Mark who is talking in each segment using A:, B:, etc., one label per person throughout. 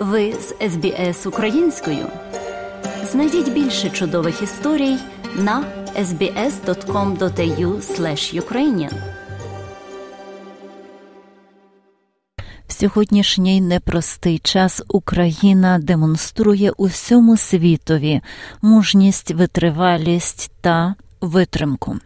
A: Ви з СБС українською. Знайдіть більше чудових історій на sbs.com.au ukrainian В сьогоднішній непростий час Україна демонструє усьому світові мужність, витривалість та витримку.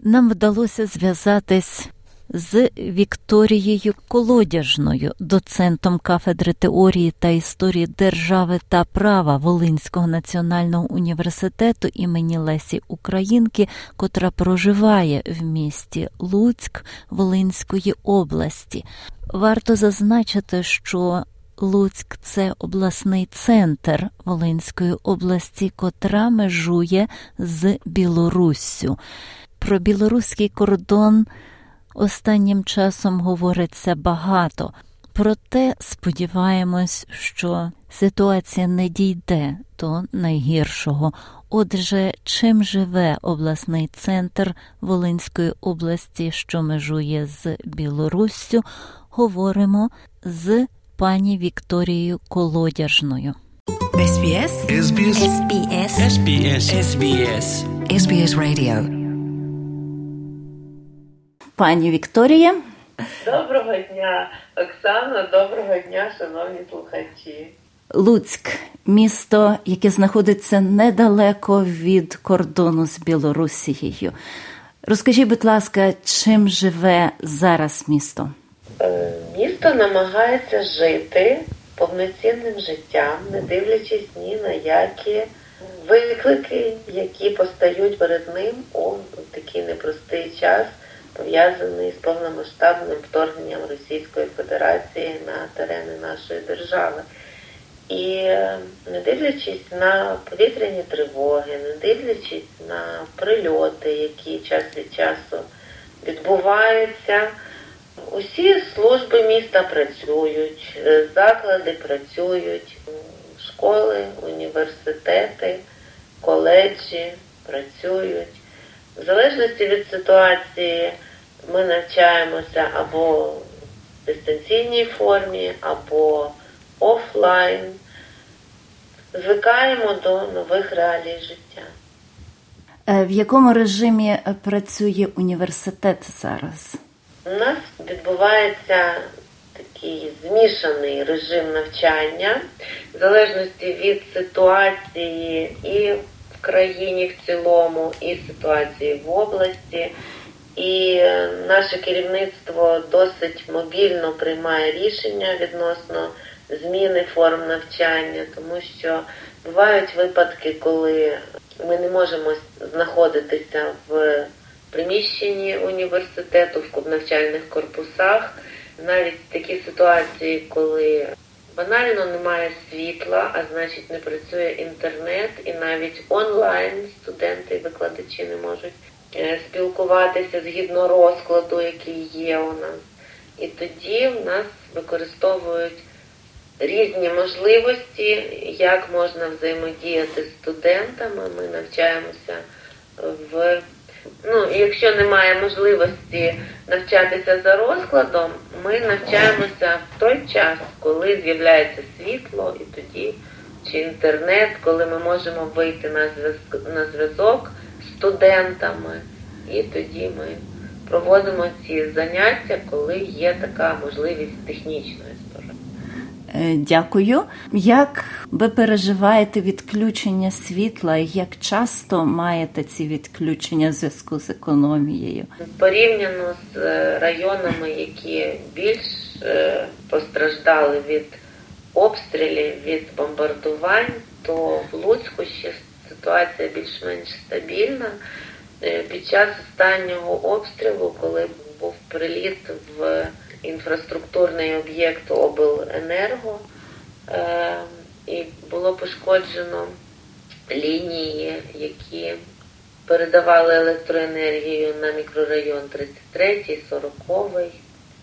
A: Нам вдалося зв'язатись з Вікторією Колодяжною, доцентом кафедри теорії та історії держави та права Волинського національного університету імені Лесі Українки, котра проживає в місті Луцьк Волинської області. Варто зазначити, що Луцьк це обласний центр Волинської області, котра межує з Білоруссю. Про білоруський кордон останнім часом говориться багато, проте сподіваємось, що ситуація не дійде до найгіршого. Отже, чим живе обласний центр Волинської області, що межує з Білоруссю, говоримо з пані Вікторією Колодяжною.
B: SBS SBS SBS SBS SBS SBS Radio
A: пані Вікторія.
C: Доброго дня, Оксана, доброго дня, шановні слухачі.
A: Луцьк місто, яке знаходиться недалеко від кордону з Білорусією. Розкажіть, будь ласка, чим живе зараз місто?
C: Е, місто намагається жити повноцінним життям, не дивлячись ні на які виклики, які постають перед ним у такий непростий час пов'язаний з повномасштабним вторгненням Російської Федерації на терени нашої держави. І е, не дивлячись на повітряні тривоги, не дивлячись на прильоти, які час від часу відбуваються, усі служби міста працюють, е, заклади працюють, школи, університети, коледжі працюють. В залежності від ситуації ми навчаємося або в дистанційній формі, або офлайн. Звикаємо до нових реалій життя.
A: Е, в якому режимі працює університет зараз?
C: У нас відбувається такий змішаний режим навчання, в залежності від ситуації і країні в цілому, і ситуації в області. І наше керівництво досить мобільно приймає рішення відносно зміни форм навчання, тому що бувають випадки, коли ми не можемо знаходитися в приміщенні університету, в навчальних корпусах. Навіть такі ситуації, коли Банально немає світла, а значить не працює інтернет, і навіть онлайн студенти і викладачі не можуть е, спілкуватися згідно розкладу, який є у нас. І тоді в нас використовують різні можливості, як можна взаємодіяти з студентами. Ми навчаємося в Ну, якщо немає можливості навчатися за розкладом, ми навчаємося в той час, коли з'являється світло, і тоді чи інтернет, коли ми можемо вийти на зв'язок на зв'язок з студентами, і тоді ми проводимо ці заняття, коли є така можливість технічної сторони.
A: Е, дякую. Як ви переживаєте відключення світла як часто маєте ці відключення в зв'язку з економією?
C: Порівняно з е, районами, які більш е, постраждали від обстрілів, від бомбардувань, то в Луцьку ще ситуація більш-менш стабільна. Під час останнього обстрілу, коли був приліт в інфраструктурний об'єкт обленерго е, і було пошкоджено лінії, які передавали електроенергію на мікрорайон 33, 40.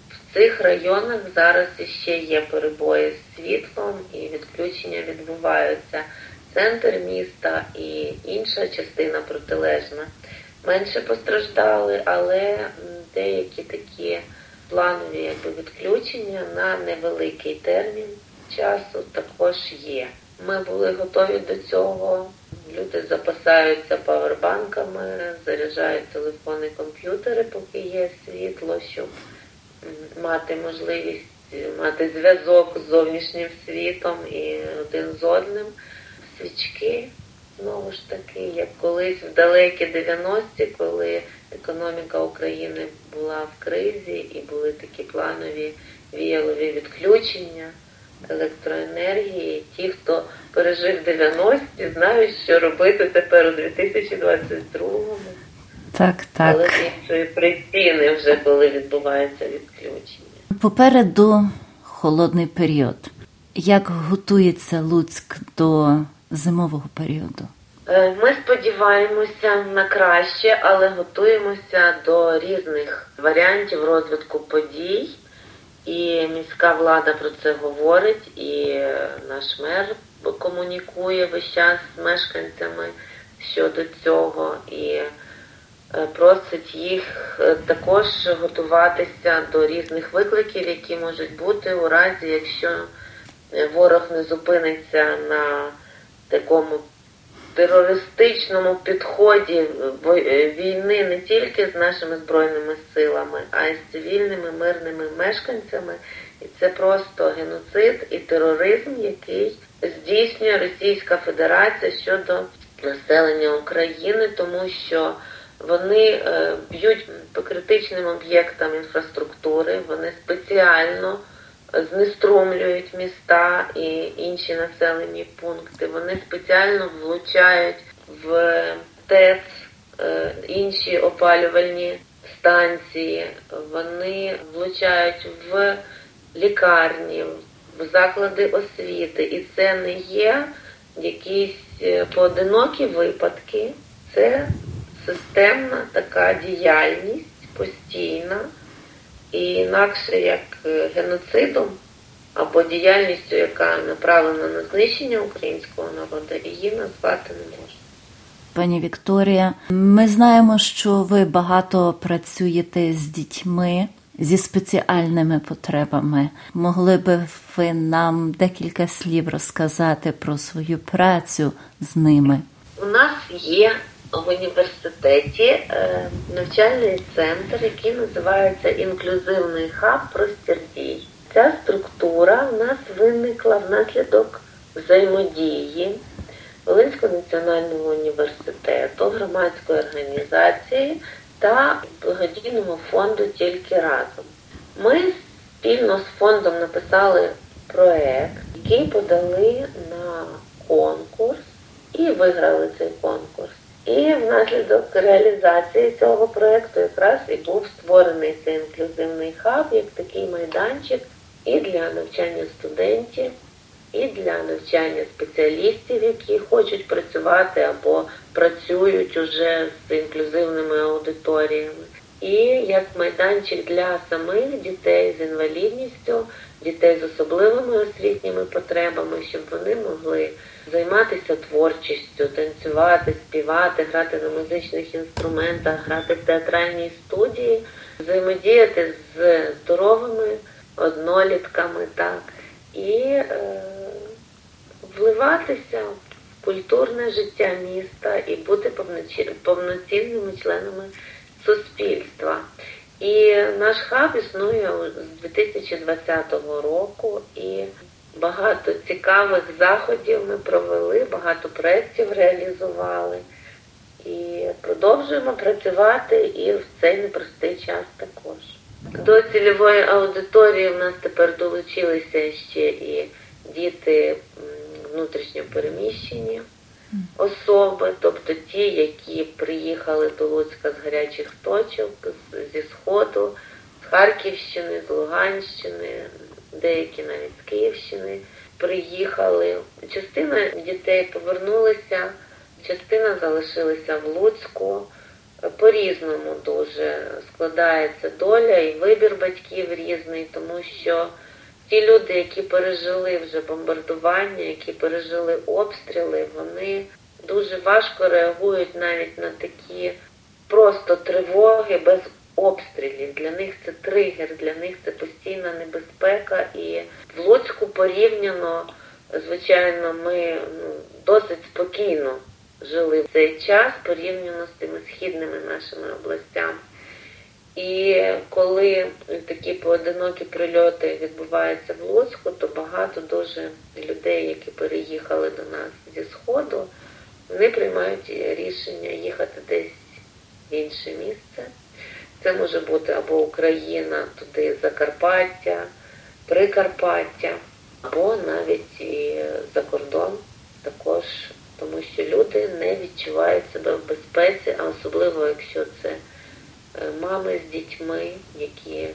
C: В цих районах зараз ще є перебої з світлом і відключення відбуваються. Центр міста і інша частина протилежна менше постраждали, але деякі такі планові якби, відключення на невеликий термін. часу також є. Ми були готові до цього. Люди запасаються павербанками, заряджають телефони, комп'ютери, поки є світло, щоб мати можливість мати зв'язок з зовнішнім світом і один з одним. Свічки, знову ж таки, як колись в далекі 90-ті, коли економіка України була в кризі і були такі планові віялові відключення електроенергії. Ті, хто пережив 90-ті, знають, що робити тепер у 2022-му.
A: Так, так.
C: Але іншої причини вже коли відбувається відключення.
A: Попереду холодний період. Як готується Луцьк до зимового періоду?
C: Е, ми сподіваємося на краще, але готуємося до різних варіантів розвитку подій. І міська влада про це говорить, і наш мер комунікує весь час з мешканцями щодо цього і е, просить їх е, також готуватися до різних викликів, які можуть бути у разі, якщо ворог не зупиниться на такому терористичному підході е, війни не тільки з нашими збройними силами, а й з цивільними мирними мешканцями. І це просто геноцид і тероризм, який здійснює Російська Федерація щодо населення України, тому що вони е, б'ють по критичним об'єктам інфраструктури, вони спеціально знеструмлюють міста і інші населені пункти. Вони спеціально влучають в ТЕЦ, е, інші опалювальні станції, вони влучають в лікарні, в заклади освіти. І це не є якісь е, поодинокі випадки, це системна така діяльність постійна. І інакше як е, геноцидом або діяльністю, яка направлена на знищення українського народу, її назвати не можна.
A: Пані Вікторія, ми знаємо, що ви багато працюєте з дітьми зі спеціальними потребами. Могли би ви нам декілька слів розказати про свою працю з ними?
C: У нас є в університеті е, навчальний центр, який називається інклюзивний хаб простір дій. Ця структура в нас виникла внаслідок взаємодії Волинського національного університету, громадської організації та благодійного фонду Тільки разом. Ми спільно з фондом написали проект, який подали на конкурс і виграли цей конкурс. І внаслідок реалізації цього проєкту якраз і був створений цей інклюзивний хаб як такий майданчик і для навчання студентів, і для навчання спеціалістів, які хочуть працювати або працюють уже з інклюзивними аудиторіями, і як майданчик для самих дітей з інвалідністю, дітей з особливими освітніми потребами, щоб вони могли займатися творчістю, танцювати, співати, грати на музичних інструментах, грати в театральній студії, взаємодіяти з здоровими однолітками, так, і е, вливатися в культурне життя міста і бути повноцінними членами суспільства. І наш хаб існує з 2020 року і Багато цікавих заходів ми провели, багато проєктів реалізували. І продовжуємо працювати і в цей непростий час також. До цільової аудиторії в нас тепер долучилися ще і діти внутрішньо переміщені особи, тобто ті, які приїхали до Луцька з гарячих точок, зі Сходу, з Харківщини, з Луганщини деякі навіть з Київщини приїхали. Частина дітей повернулися, частина залишилася в Луцьку. По-різному дуже складається доля і вибір батьків різний, тому що ті люди, які пережили вже бомбардування, які пережили обстріли, вони дуже важко реагують навіть на такі просто тривоги без обстрілів. Для них це тригер, для них це постійна небезпека. І в Луцьку порівняно, звичайно, ми ну, досить спокійно жили в цей час порівняно з тими східними нашими областями. І коли такі поодинокі прильоти відбуваються в Луцьку, то багато дуже людей, які переїхали до нас зі Сходу, вони приймають рішення їхати десь в інше місце. Це може бути або Україна, туди Закарпаття, Прикарпаття, або навіть і за кордон також, тому що люди не відчувають себе в безпеці, а особливо якщо це е, мами з дітьми, які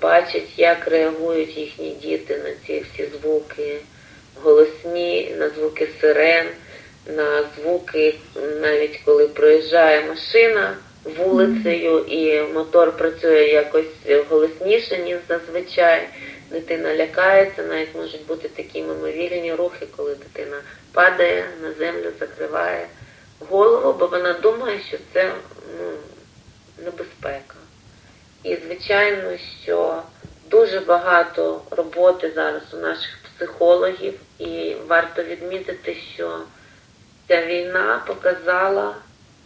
C: бачать, як реагують їхні діти на ці всі звуки голосні, на звуки сирен, на звуки, навіть коли проїжджає машина вулицею, і мотор працює якось голосніше, ніж зазвичай. Дитина лякається, навіть можуть бути такі мимовільні рухи, коли дитина падає на землю, закриває голову, бо вона думає, що це ну, небезпека. І, звичайно, що дуже багато роботи зараз у наших психологів, і варто відмітити, що ця війна показала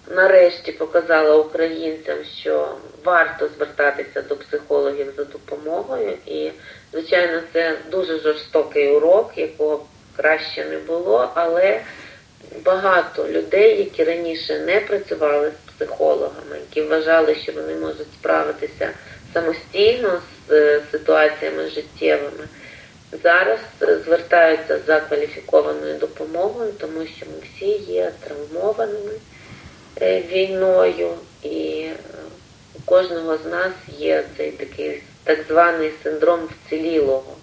C: нарешті показала українцям, що варто звертатися до психологів за допомогою. І, звичайно, це дуже жорстокий урок, якого краще не було, але багато людей, які раніше не працювали з психологами, які вважали, що вони можуть справитися самостійно з е, ситуаціями життєвими. Зараз звертаються за кваліфікованою допомогою, тому що ми всі є травмованими. Е, війною, і е, у кожного з нас є цей такий так званий синдром вцілілого.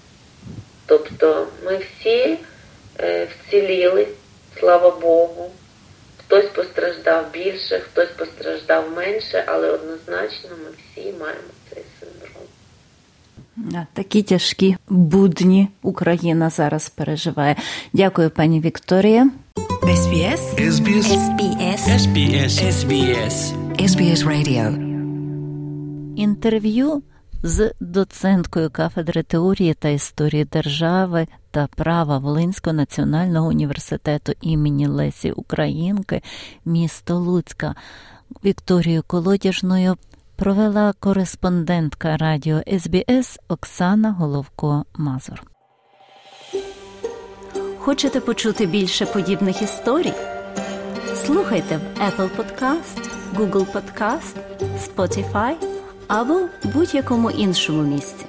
C: Тобто ми всі е, вціліли, слава Богу. Хтось постраждав більше, хтось постраждав менше, але однозначно ми всі маємо цей синдром.
A: Такі тяжкі будні Україна зараз переживає. Дякую, пані Вікторія.
B: SBS SBS SBS SBS SBS SBS Radio
A: Інтерв'ю з доценткою кафедри теорії та історії держави та права Волинського національного університету імені Лесі Українки місто Луцька Вікторією Колодяжною провела кореспондентка радіо СБС Оксана Головко Мазур. Хочете почути більше подібних історій? Слухайте в Apple Podcast, Google Podcast, Spotify або будь-якому іншому місці.